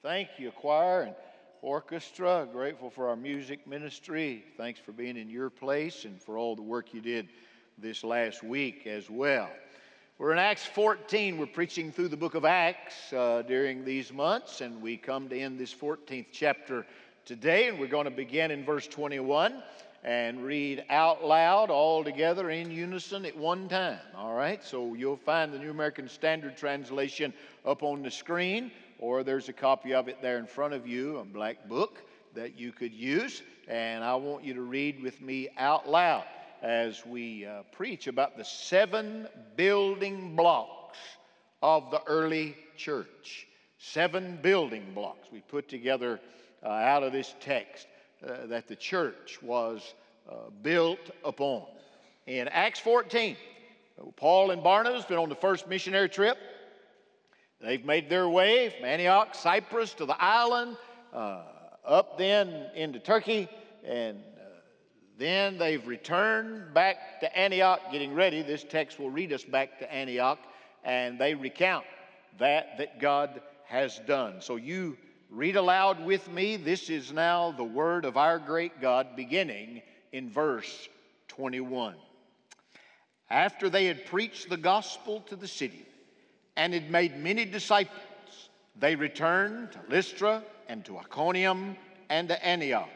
Thank you, choir and orchestra. Grateful for our music ministry. Thanks for being in your place and for all the work you did this last week as well. We're in Acts 14. We're preaching through the book of Acts uh, during these months, and we come to end this 14th chapter today, and we're going to begin in verse 21 and read out loud all together in unison at one time. All right? So you'll find the New American Standard Translation up on the screen, or there's a copy of it there in front of you, a black book that you could use. And I want you to read with me out loud as we uh, preach about the seven building blocks of the early church. Seven building blocks we put together uh, out of this text uh, that the church was uh, built upon. In Acts 14, Paul and Barnabas been on the first missionary trip. They've made their way from Antioch, Cyprus to the island, uh, up then into Turkey, and uh, then they've returned back to Antioch, getting ready. This text will read us back to Antioch, and they recount that that God has done. So you Read aloud with me. This is now the word of our great God, beginning in verse 21. After they had preached the gospel to the city and had made many disciples, they returned to Lystra and to Iconium and to Antioch,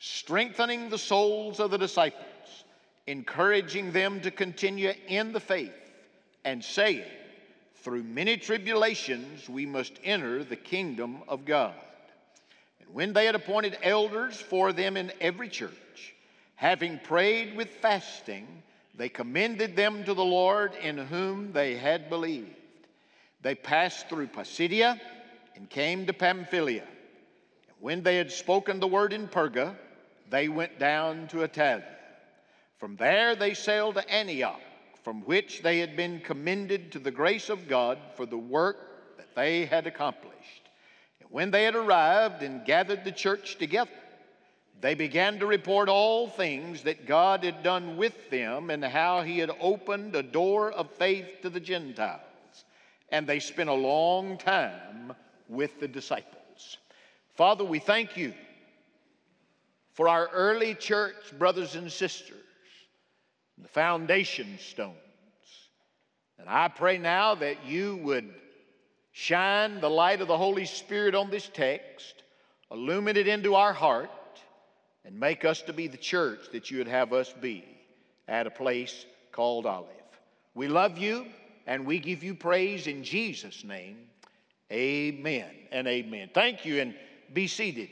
strengthening the souls of the disciples, encouraging them to continue in the faith, and saying, through many tribulations we must enter the kingdom of God. And when they had appointed elders for them in every church, having prayed with fasting, they commended them to the Lord in whom they had believed. They passed through Pisidia and came to Pamphylia. And when they had spoken the word in Perga, they went down to Attalia. From there they sailed to Antioch from which they had been commended to the grace of God for the work that they had accomplished. And when they had arrived and gathered the church together, they began to report all things that God had done with them and how He had opened a door of faith to the Gentiles. And they spent a long time with the disciples. Father, we thank you for our early church brothers and sisters the foundation stones. And I pray now that you would shine the light of the Holy Spirit on this text, illumine it into our heart, and make us to be the church that you would have us be at a place called Olive. We love you and we give you praise in Jesus' name. Amen and amen. Thank you and be seated.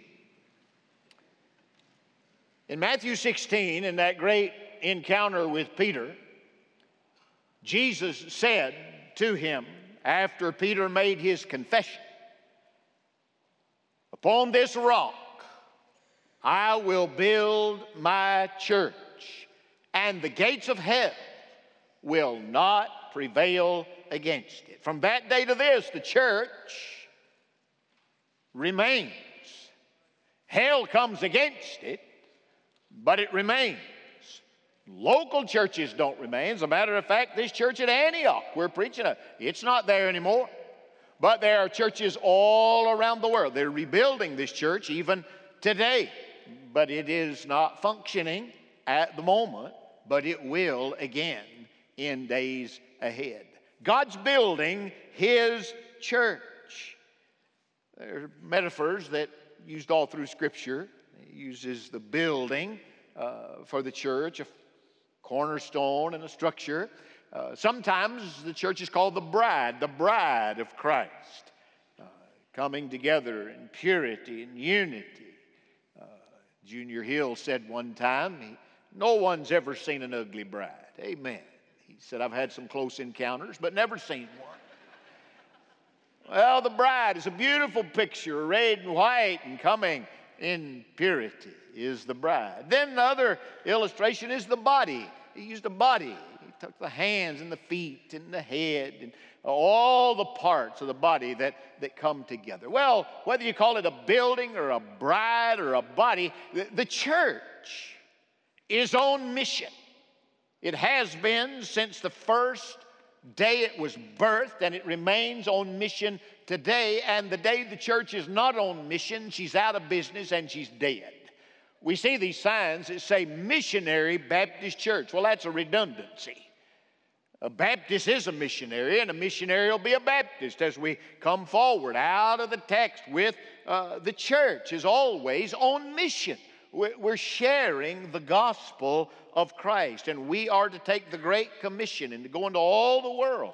In Matthew 16, in that great encounter with Peter, Jesus said to him after Peter made his confession, Upon this rock I will build my church, and the gates of hell will not prevail against it. From that day to this, the church remains. Hell comes against it, but it remains. Local churches don't remain. As a matter of fact, this church at Antioch, we're preaching it, it's not there anymore. But there are churches all around the world. They're rebuilding this church even today. But it is not functioning at the moment, but it will again in days ahead. God's building His church. There are metaphors that used all through Scripture. He uses the building uh, for the church, a cornerstone and a structure. Uh, sometimes the church is called the bride, the bride of Christ, uh, coming together in purity and unity. Uh, Junior Hill said one time, No one's ever seen an ugly bride. Amen. He said, I've had some close encounters, but never seen one. Well, the bride is a beautiful picture, red and white and coming in purity is the bride. Then the other illustration is the body. He used a body. He took the hands and the feet and the head and all the parts of the body that, that come together. Well, whether you call it a building or a bride or a body, the, the church is on mission. It has been since the first day it was birthed, and it remains on mission today and the day the church is not on mission, she's out of business and she's dead. We see these signs that say Missionary Baptist Church. Well, that's a redundancy. A Baptist is a missionary, and a missionary will be a Baptist as we come forward out of the text with uh, the church is always on mission. We're sharing the gospel of Christ, and we are to take the Great Commission and to go into all the world,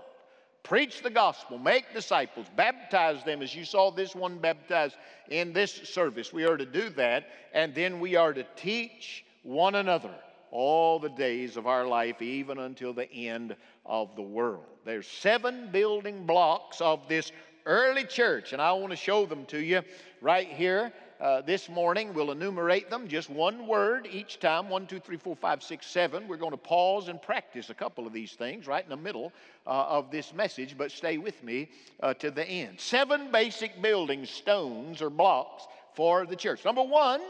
preach the gospel, make disciples, baptize them as you saw this one baptized in this service. We are to do that, and then we are to teach one another all the days of our life, even until the end of the world. There's seven building blocks of this early church, and I want to show them to you right here. Uh, this morning, we'll enumerate them just one word each time one, two, three, four, five, six, seven. We're going to pause and practice a couple of these things right in the middle uh, of this message, but stay with me uh, to the end. Seven basic building stones or blocks for the church. Number one,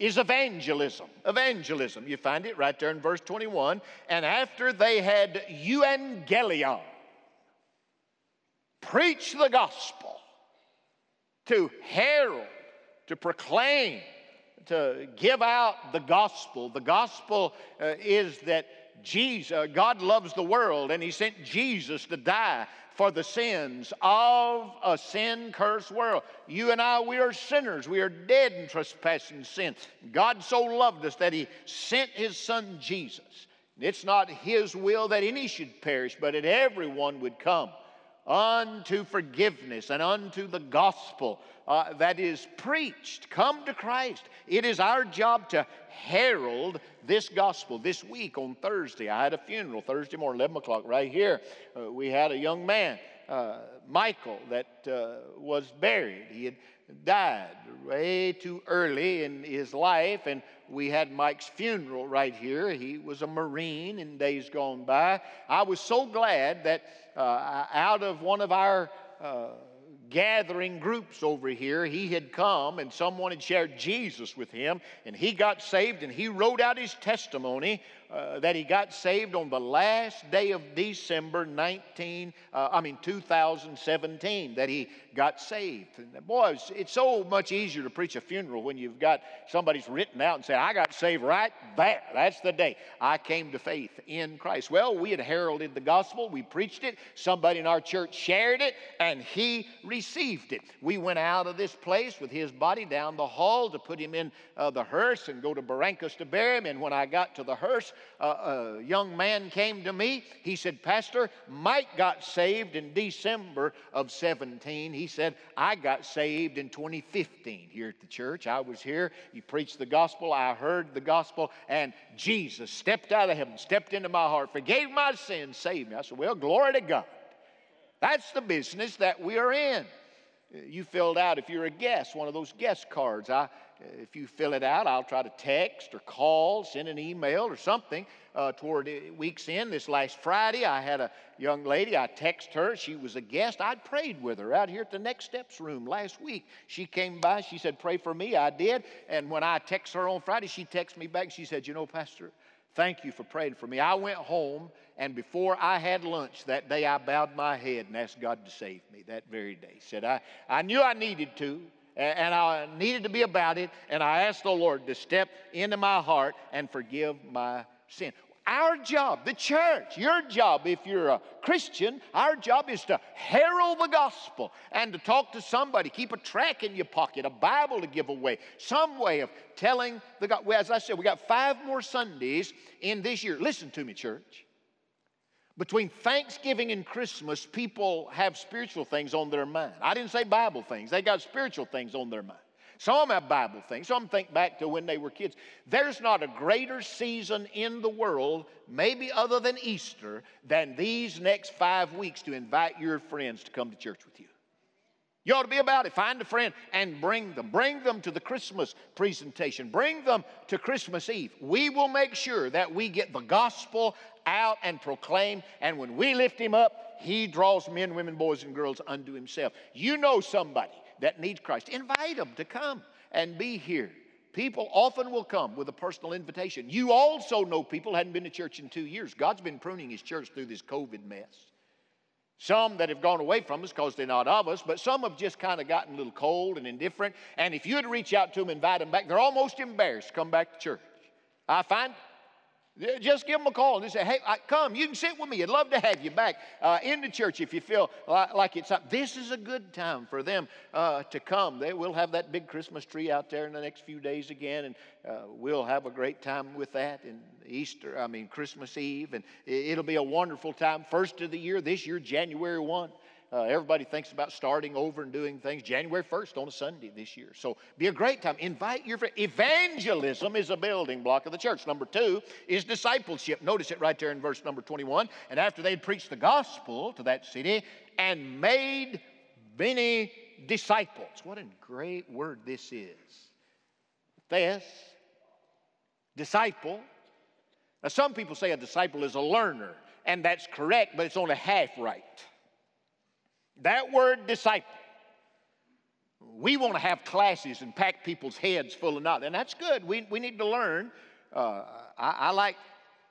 is evangelism. Evangelism. You find it right there in verse 21. And after they had euangelion, preach the gospel, to herald, to proclaim, to give out the gospel. The gospel uh, is that Jesus, uh, God loves the world, and He sent Jesus to die for the sins of a sin cursed world. You and I, we are sinners. We are dead in trespassing sin. God so loved us that He sent His Son Jesus. It's not His will that any should perish, but that everyone would come unto forgiveness and unto the gospel uh, that is preached. Come to Christ. It is our job to herald this gospel. This week on Thursday, I had a funeral, Thursday morning, 11 o'clock, right here. Uh, we had a young man, uh, Michael, that uh, was buried. He had died way too early in his life, and we had Mike's funeral right here. He was a Marine in days gone by. I was so glad that uh, out of one of our uh, gathering groups over here, he had come and someone had shared Jesus with him, and he got saved, and he wrote out his testimony uh, that he got saved on the last day of December 19, uh, I mean 2017, that he got saved. And boy, it's, it's, so much easier to preach a funeral when you've got somebody's written out and said, I got saved right there. That's the day I came to faith in Christ. Well, we had heralded the gospel, we preached it, somebody in our church shared it, and he received it. We went out of this place with his body down the hall to put him in uh, the hearse and go to Barrancas to bury him. And when I got to the hearse, a young man came to me. He said, Pastor, Mike got saved in December of 17. He said, I got saved in 2015 here at the church. I was here. You preached the gospel. I heard the gospel. And Jesus stepped out of heaven, stepped into my heart, forgave my sins, saved me. I said, Well, glory to God. That's the business that we are in. You filled out, if you're a guest, one of those guest cards. I if you fill it out, I'll try to text or call, send an email or something. Uh, toward week's end, this last Friday, I had a young lady. I texted her. She was a guest. I'd prayed with her out here at the Next Steps room last week. She came by. She said, "Pray for me." I did. And when I texted her on Friday, she texted me back. She said, "You know, Pastor, thank you for praying for me." I went home, and before I had lunch that day, I bowed my head and asked God to save me. That very day, said I, I knew I needed to and I needed to be about it, and I asked the Lord to step into my heart and forgive my sin. Our job, the church, your job, if you're a Christian, our job is to herald the gospel and to talk to somebody. Keep a track in your pocket, a Bible to give away, some way of telling the God. Well, as I said, we got five more Sundays in this year. Listen to me, church. Between Thanksgiving and Christmas, people have spiritual things on their mind. I didn't say Bible things, they got spiritual things on their mind. Some have Bible things. Some think back to when they were kids. There's not a greater season in the world, maybe other than Easter, than these next five weeks to invite your friends to come to church with you. You ought to be about it. Find a friend and bring them. Bring them to the Christmas presentation. Bring them to Christmas Eve. We will make sure that we get the gospel out and proclaim. And when we lift him up, he draws men, women, boys, and girls unto himself. You know somebody that needs Christ. Invite them to come and be here. People often will come with a personal invitation. You also know people hadn't been to church in two years. God's been pruning his church through this COVID mess. Some that have gone away from us because they're not of us, but some have just kind of gotten a little cold and indifferent. And if you would reach out to them, invite them back, they're almost embarrassed to come back to church. I find just give them a call and just say, hey, come, you can sit with me. I'd love to have you back uh, in the church if you feel like, it's up. This is a good time for them uh, to come. They will have that big Christmas tree out there in the next few days again, and uh, we'll have a great time with that. And Easter, I mean, Christmas Eve, and it'll be a wonderful time. First of the year, this year, January 1. Uh, everybody thinks about starting over and doing things January 1st on a Sunday this year. So be a great time. Invite your friends. Evangelism is a building block of the church. Number two is discipleship. Notice it right there in verse number 21. And after they'd preached the gospel to that city and made many disciples. What a great word this is. This, disciple. Now, some people say a disciple is a learner, and that's correct, but it's only half right. That word disciple. We want to have classes and pack people's heads full of knowledge, and that's good. We, we need to learn. Uh, I, I like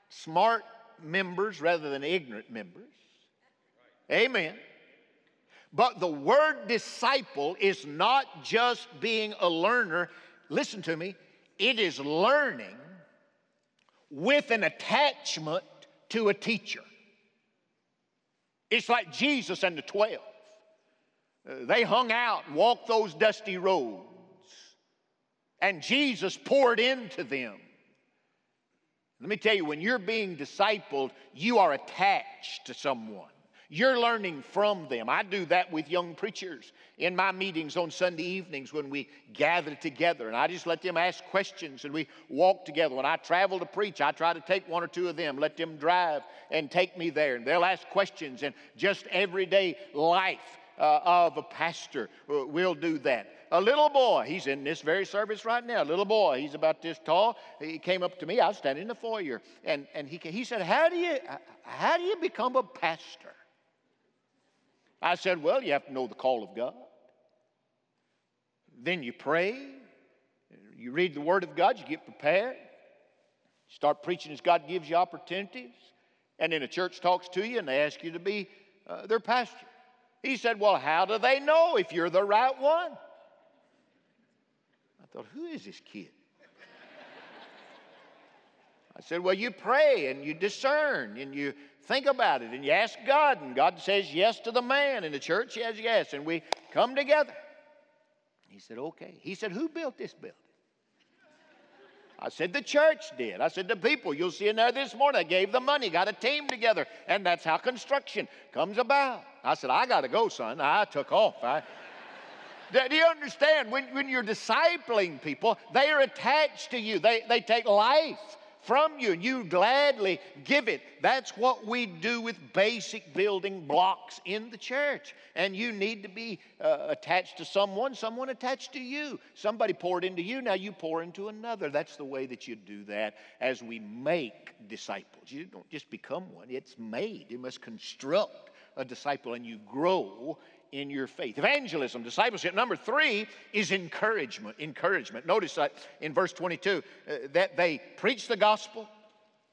smart members rather than ignorant members. Amen. But the word disciple is not just being a learner. Listen to me, it is learning with an attachment to a teacher. It's like Jesus and the 12. Uh, they hung out and walked those dusty roads, and Jesus poured into them. Let me tell you, when you're being discipled, you are attached to someone. You're learning from them. I do that with young preachers in my meetings on Sunday evenings when we gather together, and I just let them ask questions and we walk together. When I travel to preach, I try to take one or two of them, let them drive and take me there, and they'll ask questions and just everyday life uh, of a pastor will do that. A little boy, he's in this very service right now. A little boy, he's about this tall. He came up to me. I was standing in the foyer, and, and he, he said, how do, you, how do you become a pastor? I said, Well, you have to know the call of God. Then you pray, you read the Word of God, you get prepared, start preaching as God gives you opportunities, and then a church talks to you and they ask you to be uh, their pastor. He said, Well, how do they know if you're the right one? I thought, Who is this kid? I said, Well, you pray and you discern and you think about it and you ask God, and God says yes to the man, and the church says yes, and we come together. He said, Okay. He said, Who built this building? I said, the church did. I said, the people, you'll see in there this morning, I gave the money, got a team together, and that's how construction comes about. I said, I got to go, son. I took off. I, do you understand? When, when you're discipling people, they are attached to you, they, they take life from you and you gladly give it. That's what we do with basic building blocks in the church. And you need to be uh, attached to someone, someone attached to you. Somebody poured into you, now you pour into another. That's the way that you do that as we make disciples. You don't just become one, it's made. You must construct a disciple and you grow in your faith. Evangelism, discipleship. Number three is encouragement. Encouragement. Notice that in verse 22 uh, that they preached the gospel,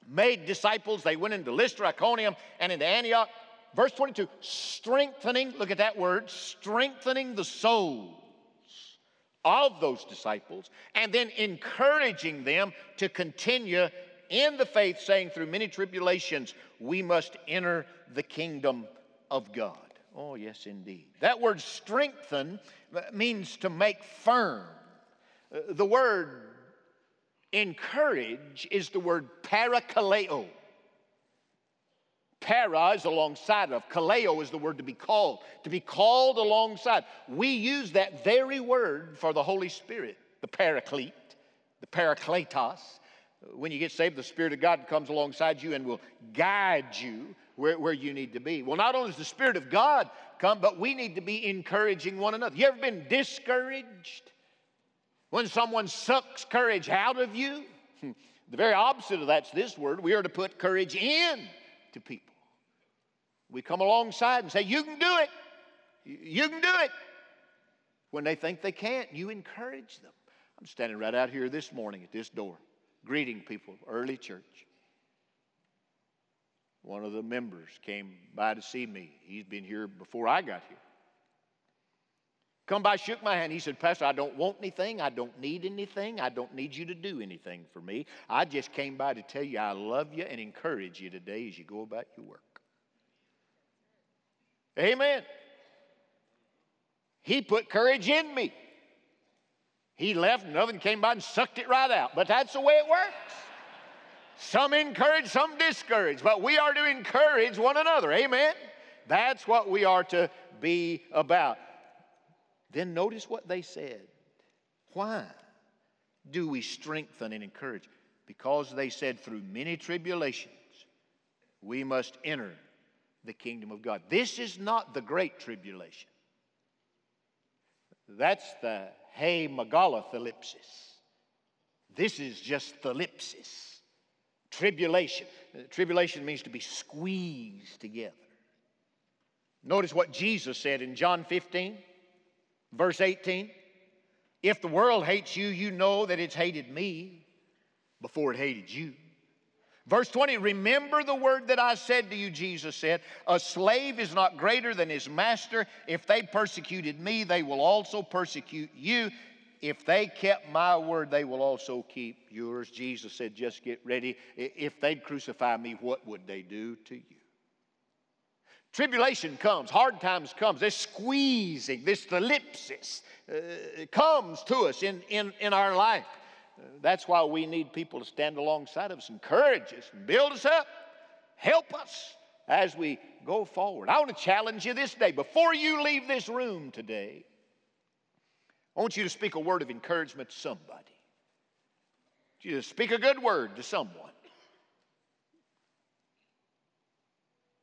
made disciples. They went into Lystra, Iconium, and into Antioch. Verse 22 strengthening, look at that word, strengthening the souls of those disciples, and then encouraging them to continue in the faith, saying, through many tribulations, we must enter the kingdom of God. Oh, yes, indeed. That word strengthen means to make firm. Uh, the word encourage is the word parakaleo. Para is alongside of, kaleo is the word to be called, to be called alongside. We use that very word for the Holy Spirit, the paraclete, the parakletos. When you get saved, the Spirit of God comes alongside you and will guide you where, where you need to be. Well, not only does the Spirit of God come, but we need to be encouraging one another. You ever been discouraged? When someone sucks courage out of you? Hmm. The very opposite of that's this word. We are to put courage in to people. We come alongside and say, You can do it. You can do it. When they think they can't, you encourage them. I'm standing right out here this morning at this door, greeting people, early church. One of the members came by to see me. He's been here before I got here. Come by, shook my hand. He said, Pastor, I don't want anything. I don't need anything. I don't need you to do anything for me. I just came by to tell you I love you and encourage you today as you go about your work. Amen. He put courage in me. He left, another came by and sucked it right out. But that's the way it works. Some encourage, some discourage, but we are to encourage one another. Amen. That's what we are to be about. Then notice what they said. Why do we strengthen and encourage? Because they said, through many tribulations, we must enter the kingdom of God. This is not the great tribulation. That's the hey megalithalipsis. This is just thalipsis. Tribulation. Tribulation means to be squeezed together. Notice what Jesus said in John 15, verse 18. If the world hates you, you know that it's hated me before it hated you. Verse 20, remember the word that I said to you, Jesus said, a slave is not greater than his master. If they persecuted me, they will also persecute you. If they kept my word, they will also keep yours. Jesus said, just get ready. If they'd crucify me, what would they do to you? Tribulation comes, hard times comes, this squeezing, this thalipsis uh, comes to us in, in, in our life. That's why we need people to stand alongside of us, encourage us, build us up, help us as we go forward. I want to challenge you this day. Before you leave this room today, I want you to speak a word of encouragement to somebody. You speak a good word to someone.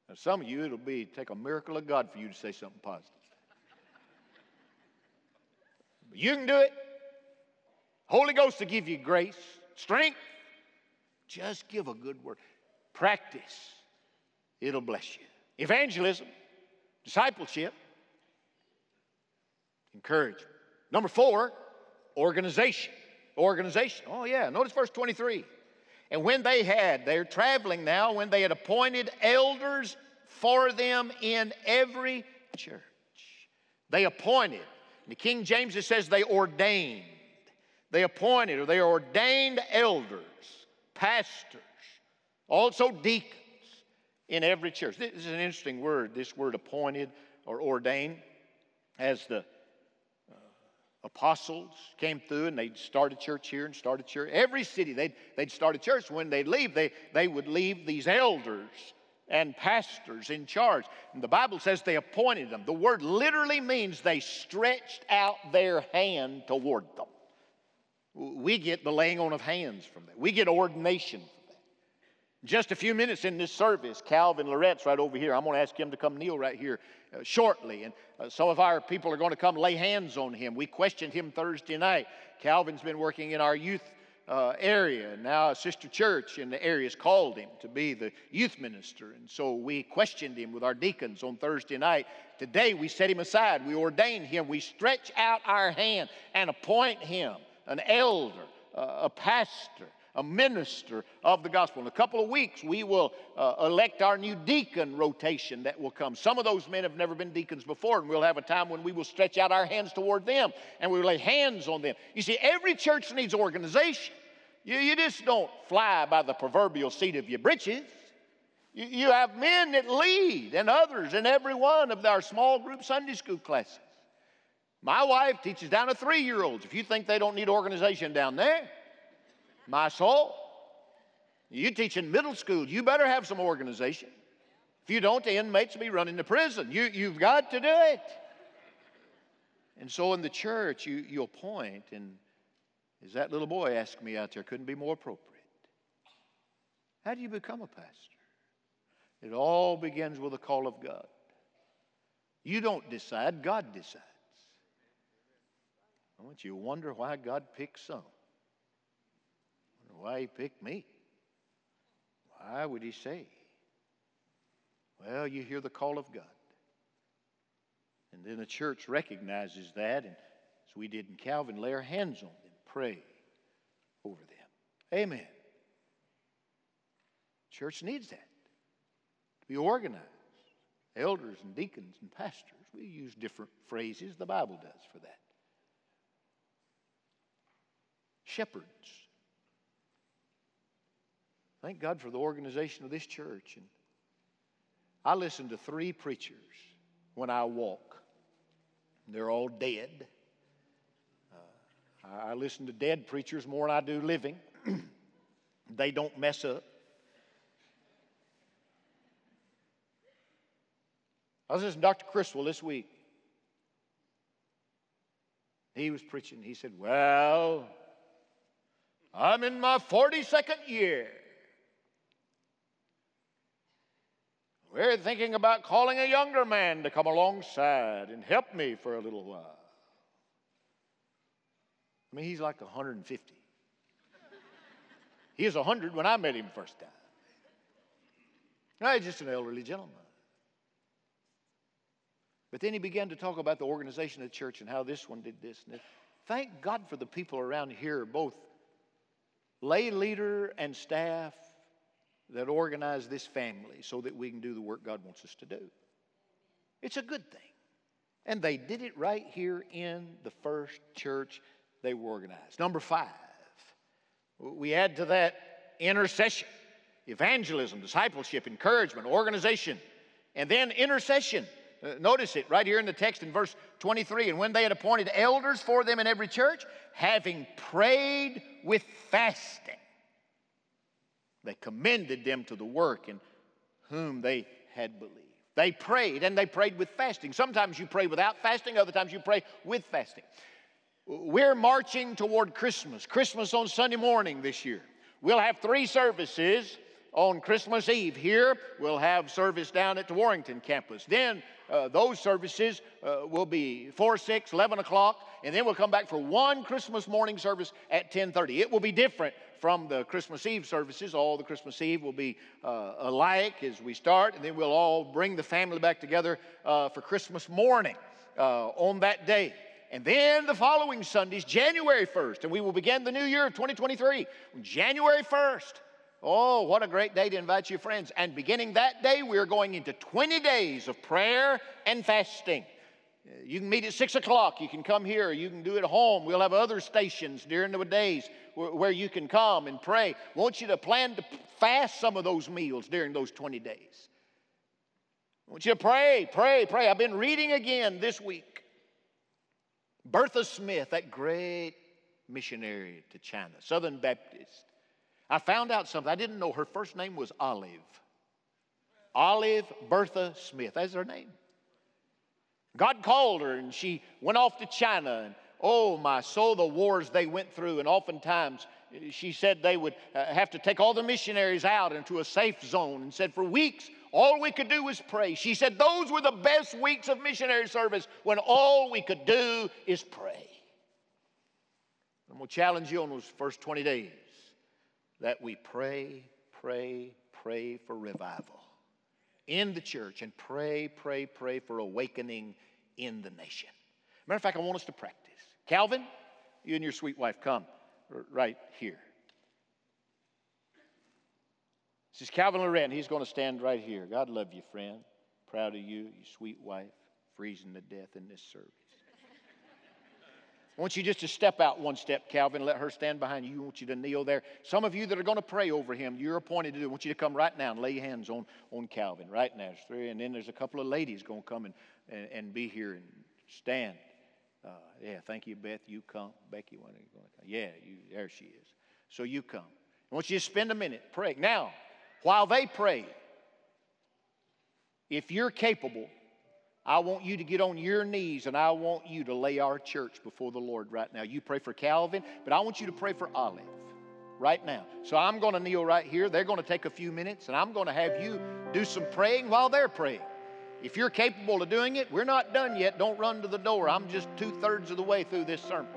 Now, some of you, it'll be take a miracle of God for you to say something positive. But you can do it. Holy Ghost to give you grace, strength. Just give a good word. Practice. It'll bless you. Evangelism, discipleship, encouragement. Number four, organization. Organization. Oh, yeah. Notice verse 23. And when they had, they're traveling now, when they had appointed elders for them in every church. They appointed. In the King James, it says they ordained. They appointed or they ordained elders, pastors, also deacons in every church. This is an interesting word, this word appointed or ordained, as the apostles came through and they'd start a church here and start a church. Every city, they'd, they'd start a church. When they'd leave, they, they would leave these elders and pastors in charge. And the Bible says they appointed them. The word literally means they stretched out their hand toward them. We get the laying on of hands from that, we get ordination just a few minutes in this service, Calvin Lorette's right over here. I'm going to ask him to come kneel right here uh, shortly. And uh, some of our people are going to come lay hands on him. We questioned him Thursday night. Calvin's been working in our youth uh, area. Now, a sister church in the area has called him to be the youth minister. And so we questioned him with our deacons on Thursday night. Today, we set him aside. We ordain him. We stretch out our hand and appoint him an elder, uh, a pastor a minister of the gospel. In a couple of weeks, we will uh, elect our new deacon rotation that will come. Some of those men have never been deacons before, and we'll have a time when we will stretch out our hands toward them and we will lay hands on them. You see, every church needs organization. You, you just don't fly by the proverbial seat of your britches. You, you have men that lead and others in every one of our small group Sunday school classes. My wife teaches down to three year olds. If you think they don't need organization down there, my soul. You teach in middle school, you better have some organization. If you don't, the inmates will be running to prison. You, you've got to do it. And so in the church, you, you appoint, and as that little boy asked me out there, couldn't be more appropriate. How do you become a pastor? It all begins with a call of God. You don't decide, God decides. I want you to wonder why God picks some why he picked me. Why would he say? Well, you hear the call of God. And then the church recognizes that, and as we did in Calvin, lay our hands on them, pray over them. Amen. Church needs that. To be organized. Elders and deacons and pastors. We use different phrases. The Bible does for that. Shepherds. Thank God for the organization of this church. And I listen to three preachers when I walk. They're all dead. Uh, I listen to dead preachers more than I do living. they don't mess up. I was listening to Dr. Criswell this week. He was preaching. He said, Well, I'm in my 42nd year. We're thinking about calling a younger man to come alongside and help me for a little while. I mean, he's like 150. he was 100 when I met him first time. Now, he's just an elderly gentleman. But then he began to talk about the organization of the church and how this one did this. And this. Thank God for the people around here, both lay leader and staff, that organize this family so that we can do the work God wants us to do. It's a good thing. And they did it right here in the first church they were organized. Number five, we add to that intercession, evangelism, discipleship, encouragement, organization, and then intercession. Uh, notice it right here in the text in verse 23. And when they had appointed elders for them in every church, having prayed with fasting, they commended them to the work in whom they had believed. They prayed, and they prayed with fasting. Sometimes you pray without fasting, other times you pray with fasting. We're marching toward Christmas, Christmas on Sunday morning this year. We'll have three services on Christmas Eve here. We'll have service down at the Warrington campus. Then uh, those services uh, will be 4, 6, 11 o'clock, and then we'll come back for one Christmas morning service at 10.30. It will be different from the Christmas Eve services. All the Christmas Eve will be uh, alike as we start, and then we'll all bring the family back together uh, for Christmas morning uh, on that day. And then the following Sundays, January 1st, and we will begin the new year of 2023, January 1st. Oh, what a great day to invite your friends. And beginning that day, we're going into 20 days of prayer and fasting. Uh, you can meet at 6 o'clock. You can come here. You can do it at home. We'll have other stations during the days where you can come and pray. I want you to plan to fast some of those meals during those 20 days. I want you to pray, pray, pray. I've been reading again this week. Bertha Smith, that great missionary to China, Southern Baptist. I found out something. I didn't know her first name was Olive. Olive Bertha Smith. That's her name. God called her and she went off to China. And oh, my soul, the wars they went through. And oftentimes she said they would uh, have to take all the missionaries out into a safe zone and said for weeks all we could do was pray. She said those were the best weeks of missionary service when all we could do is pray. I'm going to challenge you on those first 20 days that we pray, pray, pray for revival in the church and pray, pray, pray for awakening in the nation. Matter of fact, I want us to practice. Calvin, you and your sweet wife come right here. This is Calvin Loren. He's going to stand right here. God love you, friend. Proud of you, your sweet wife, freezing to death in this service. I want you just to step out one step, Calvin, let her stand behind you. I want you to kneel there. Some of you that are going to pray over him, you're appointed to do. I want you to come right now and lay hands on, on Calvin right now. There's three, and then there's a couple of ladies going to come and, and, and be here and stand. Uh, yeah, thank you, Beth. You come. Becky, when are you going to come? Yeah, you, there she is. So you come. I want you to spend a minute praying. Now, while they pray, if you're capable, I want you to get on your knees and I want you to lay our church before the Lord right now. You pray for Calvin, but I want you to pray for Olive right now. So I'm going to kneel right here. They're going to take a few minutes and I'm going to have you do some praying while they're praying. If you're capable of doing it, we're not done yet. Don't run to the door. I'm just two thirds of the way through this sermon.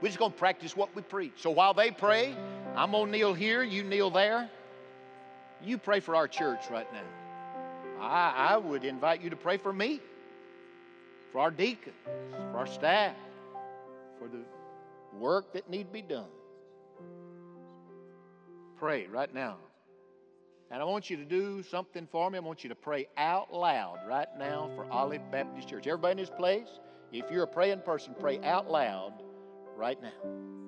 We're just going to practice what we preach. So while they pray, I'm going to kneel here, you kneel there. You pray for our church right now. I, I would invite you to pray for me, for our deacons, for our staff, for the work that need be done. Pray right now. And I want you to do something for me. I want you to pray out loud right now for Olive Baptist Church. Everybody in this place, if you're a praying person, pray out loud right now.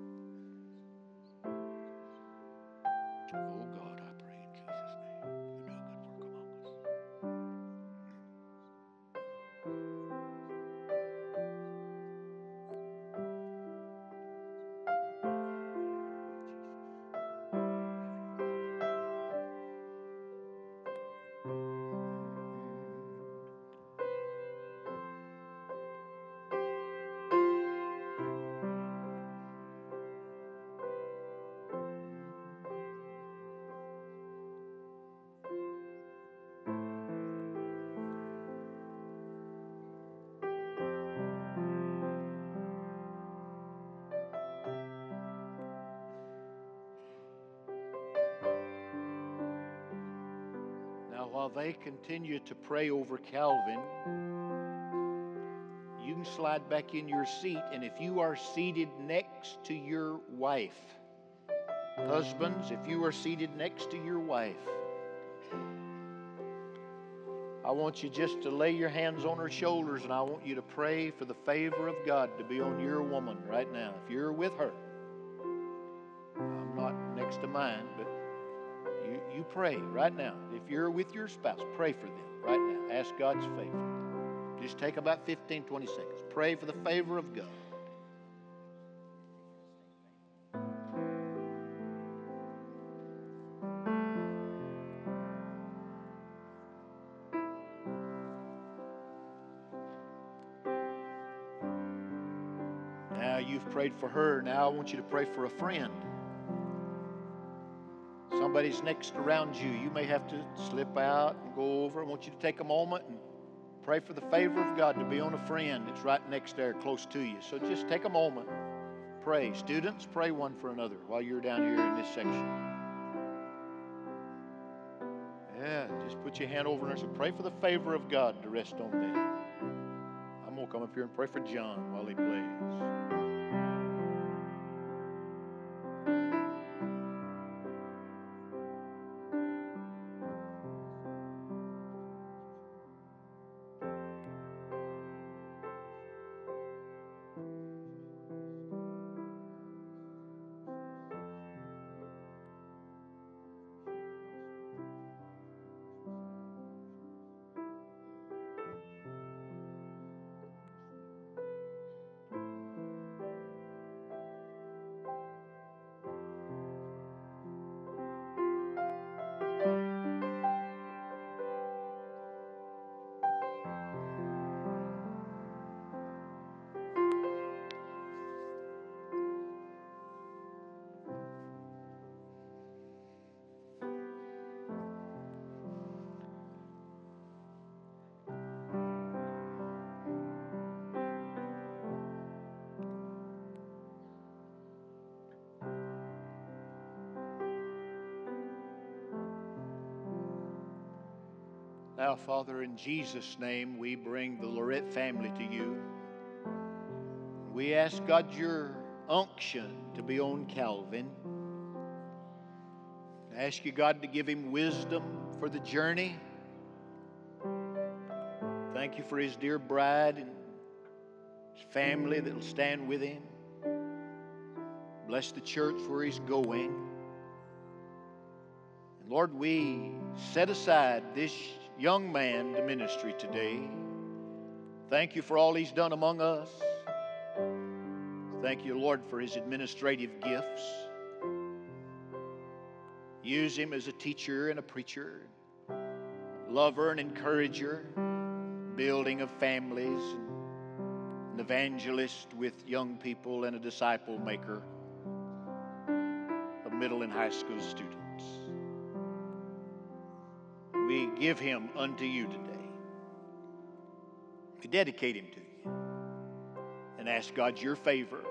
While they continue to pray over Calvin, you can slide back in your seat. And if you are seated next to your wife, husbands, if you are seated next to your wife, I want you just to lay your hands on her shoulders and I want you to pray for the favor of God to be on your woman right now. If you're with her, I'm not next to mine, but you, pray right now. If you're with your spouse, pray for them right now. Ask God's favor. Just take about 15, 20 seconds. Pray for the favor of God. Now you've prayed for her. Now I want you to pray for a friend somebody's next around you. You may have to slip out and go over. I want you to take a moment and pray for the favor of God to be on a friend that's right next there, close to you. So just take a moment. Pray. Students, pray one for another while you're down here in this section. Yeah, just put your hand over and pray for the favor of God to rest on them. I'm going to come up here and pray for John while he plays. Now, Father, in Jesus' name, we bring the Lorette family to you. We ask God your unction to be on Calvin. I ask you, God, to give him wisdom for the journey. Thank you for his dear bride and his family that will stand with him. Bless the church where he's going. And Lord, we set aside this young man to ministry today. Thank you for all he's done among us. Thank you, Lord, for his administrative gifts. Use him as a teacher and a preacher, lover and encourager, building of families, an evangelist with young people, and a disciple maker of middle and high school students give him unto you today. We dedicate him to you and ask God your favor,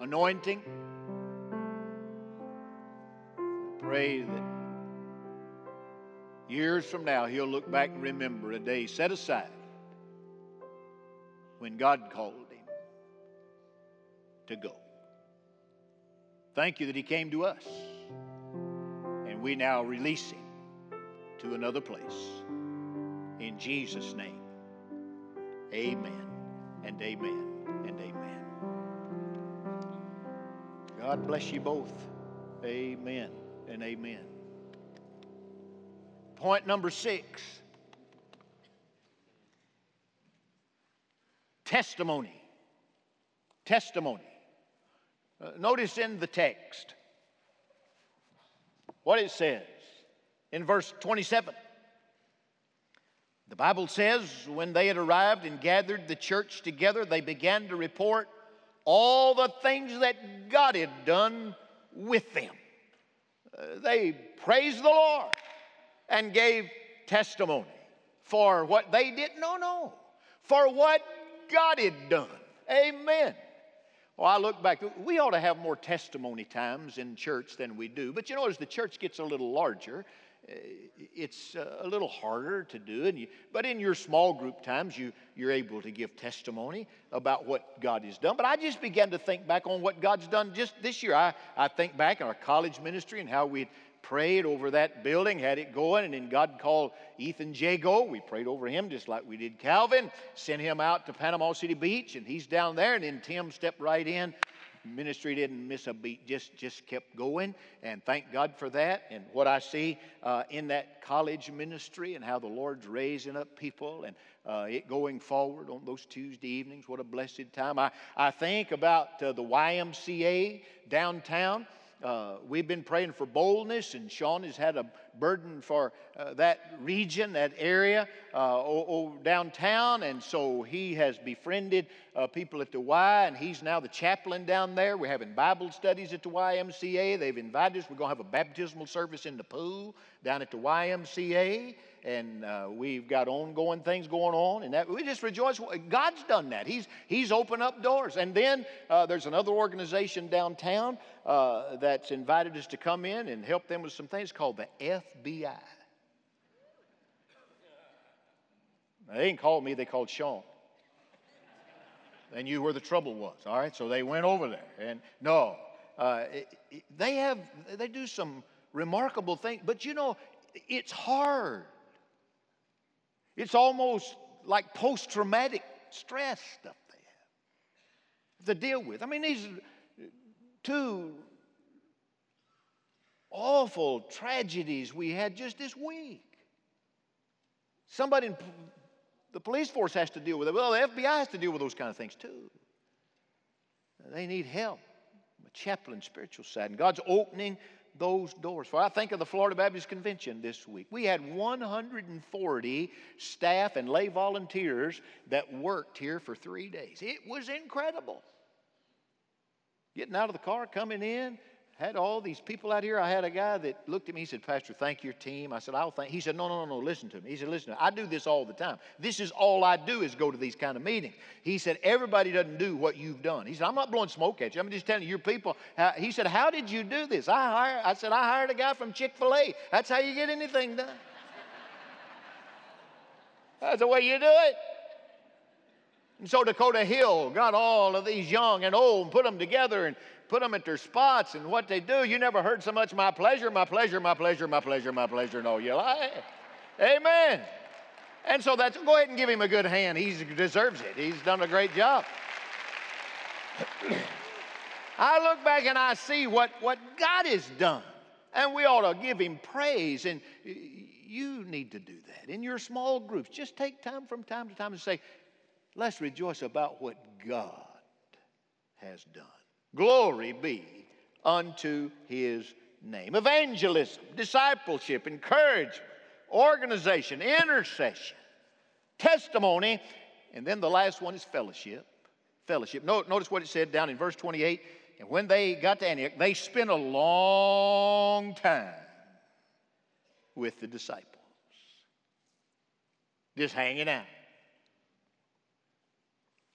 anointing. Pray that years from now he'll look back and remember a day set aside when God called him to go. Thank you that he came to us and we now release him to another place. In Jesus' name, amen and amen and amen. God bless you both. Amen and amen. Point number six testimony. Testimony. Uh, notice in the text what it says in verse 27. The Bible says, when they had arrived and gathered the church together, they began to report all the things that God had done with them. Uh, they praised the Lord and gave testimony for what they didn't know, no, for what God had done. Amen. Well, I look back, we ought to have more testimony times in church than we do. But you know, as the church gets a little larger, it's uh, a little harder to do. And you, but in your small group times, you, you're able to give testimony about what God has done. But I just began to think back on what God's done just this year. I, I think back in our college ministry and how we prayed over that building, had it going, and then God called Ethan Jago. We prayed over him just like we did Calvin, sent him out to Panama City Beach, and he's down there, and then Tim stepped right in. Ministry didn't miss a beat, just, just kept going, and thank God for that. And what I see uh, in that college ministry and how the Lord's raising up people and uh, it going forward on those Tuesday evenings, what a blessed time. I, I think about uh, the YMCA downtown. Uh, we've been praying for boldness, and Sean has had a burden for uh, that region, that area uh, o- o- downtown, and so he has befriended uh, people at the Y, and he's now the chaplain down there. We're having Bible studies at the YMCA. They've invited us. We're going to have a baptismal service in the pool down at the YMCA and uh, we've got ongoing things going on, and that we just rejoice. God's done that. He's He's opened up doors, and then uh, there's another organization downtown uh, that's invited us to come in and help them with some things called the FBI. Now, they didn't call me; they called Sean. They knew where the trouble was. All right, so they went over there, and no, uh, it, it, they have they do some remarkable things, but you know, it's hard. It's almost like post traumatic stress stuff they have to deal with. I mean, these two awful tragedies we had just this week. Somebody in the police force has to deal with it. Well, the FBI has to deal with those kind of things too. They need help, a chaplain, spiritual side. And God's opening those doors for. I think of the Florida Baptist Convention this week. We had 140 staff and lay volunteers that worked here for three days. It was incredible. Getting out of the car, coming in, had all these people out here. I had a guy that looked at me. He said, Pastor, thank your team. I said, I'll thank. He said, No, no, no, no. Listen to me. He said, Listen. I do this all the time. This is all I do is go to these kind of meetings. He said, Everybody doesn't do what you've done. He said, I'm not blowing smoke at you. I'm just telling you, your people. How, he said, How did you do this? I hired. I said, I hired a guy from Chick Fil A. That's how you get anything done. That's the way you do it. And so Dakota Hill got all of these young and old and put them together and put them at their spots and what they do. You never heard so much, my pleasure, my pleasure, my pleasure, my pleasure, my pleasure. No, you lie. Amen. And so that's, go ahead and give him a good hand. He deserves it. He's done a great job. I look back and I see what, what God has done. And we ought to give him praise. And you need to do that in your small groups. Just take time from time to time and say, let's rejoice about what God has done. Glory be unto his name. Evangelism, discipleship, encouragement, organization, intercession, testimony, and then the last one is fellowship. Fellowship. Notice what it said down in verse 28. And when they got to Antioch, they spent a long time with the disciples, just hanging out.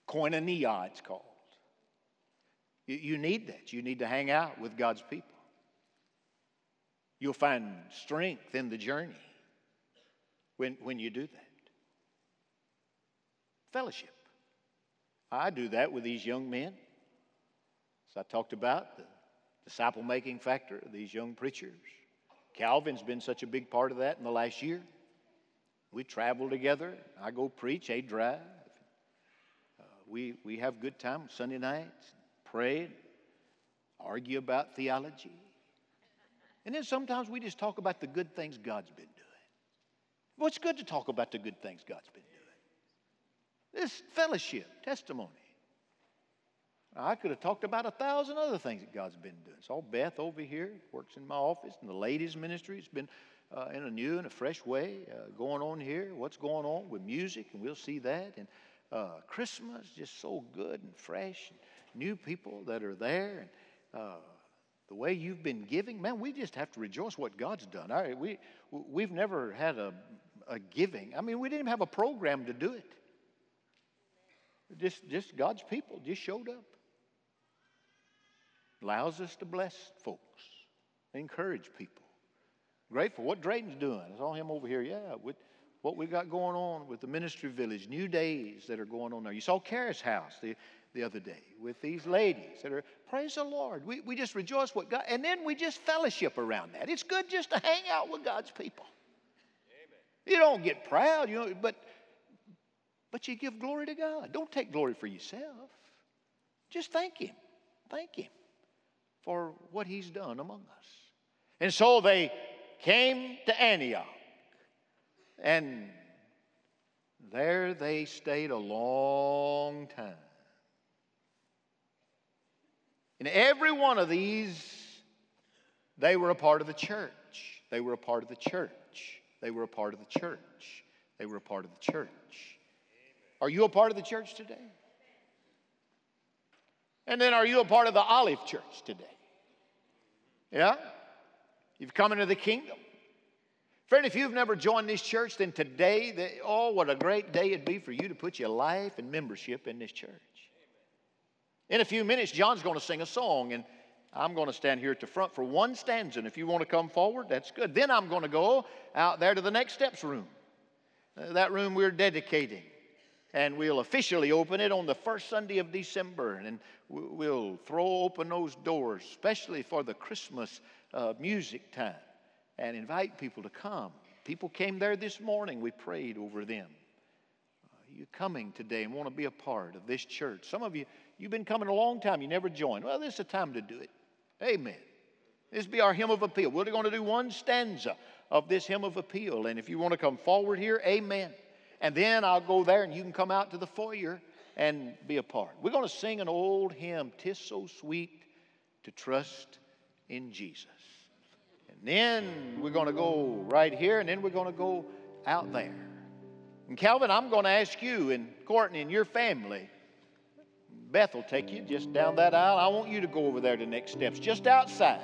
Koinonia, it's called. You need that. You need to hang out with God's people. You'll find strength in the journey when, when you do that. Fellowship. I do that with these young men. As I talked about, the disciple making factor of these young preachers. Calvin's been such a big part of that in the last year. We travel together. I go preach, they drive. Uh, we, we have good time Sunday nights, pray, argue about theology. And then sometimes we just talk about the good things God's been doing. Well, it's good to talk about the good things God's been doing. This fellowship, testimony. I could have talked about a thousand other things that God's been doing. So Beth over here works in my office, and the ladies' ministry It's been uh, in a new and a fresh way uh, going on here. What's going on with music, and we'll see that. And uh, Christmas just so good and fresh, and new people that are there, and uh, the way you've been giving. Man, we just have to rejoice what God's done. All right, we we've never had a, a giving. I mean, we didn't have a program to do it. Just just God's people just showed up allows us to bless folks, encourage people. Grateful. What Drayton's doing. I saw him over here. Yeah, with what we got going on with the ministry village, new days that are going on there. You saw Karis house the, the other day with these ladies that are, praise the Lord. We, we just rejoice what God, and then we just fellowship around that. It's good just to hang out with God's people. Amen. You don't get proud, you know, but but you give glory to God. Don't take glory for yourself. Just thank Him. Thank Him for what he's done among us. And so they came to Antioch, and there they stayed a long time. In every one of these, they were a part of the church. They were a part of the church. They were a part of the church. They were a part of the church. Are you a part of the church today? And then are you a part of the Olive Church today? Yeah? You've come into the kingdom. Friend, if you've never joined this church, then today, oh, what a great day it'd be for you to put your life and membership in this church. In a few minutes, John's going to sing a song, and I'm going to stand here at the front for one stanza. And if you want to come forward, that's good. Then I'm going to go out there to the next steps room, uh, that room we're dedicating. And we'll officially open it on the first Sunday of December. And we'll throw open those doors, especially for the Christmas uh, music time, and invite people to come. People came there this morning. We prayed over them. You coming today and want to be a part of this church. Some of you, you've been coming a long time. You never joined. Well, this is the time to do it. Amen. This be our hymn of appeal. We're going to do one stanza of this hymn of appeal. And if you want to come forward here, amen. And then I'll go there and you can come out to the foyer and be a part. We're going to sing an old hymn, Tis So Sweet to Trust in Jesus. And then we're going to go right here and then we're going to go out there. And Calvin, I'm going to ask you and Courtney and your family. Beth will take you just down that aisle. I want you to go over there to next steps, just outside,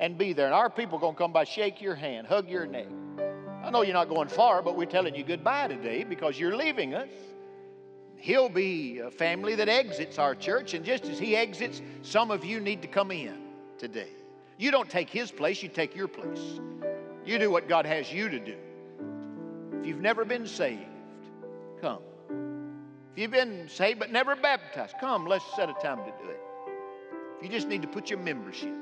and be there. And our people are going to come by, shake your hand, hug your neck. I know you're not going far, but we're telling you goodbye today because you're leaving us. He'll be a family that exits our church, and just as he exits, some of you need to come in today. You don't take his place, you take your place. You do what God has you to do. If you've never been saved, come. If you've been saved but never baptized, come, let's set a time to do it. If you just need to put your membership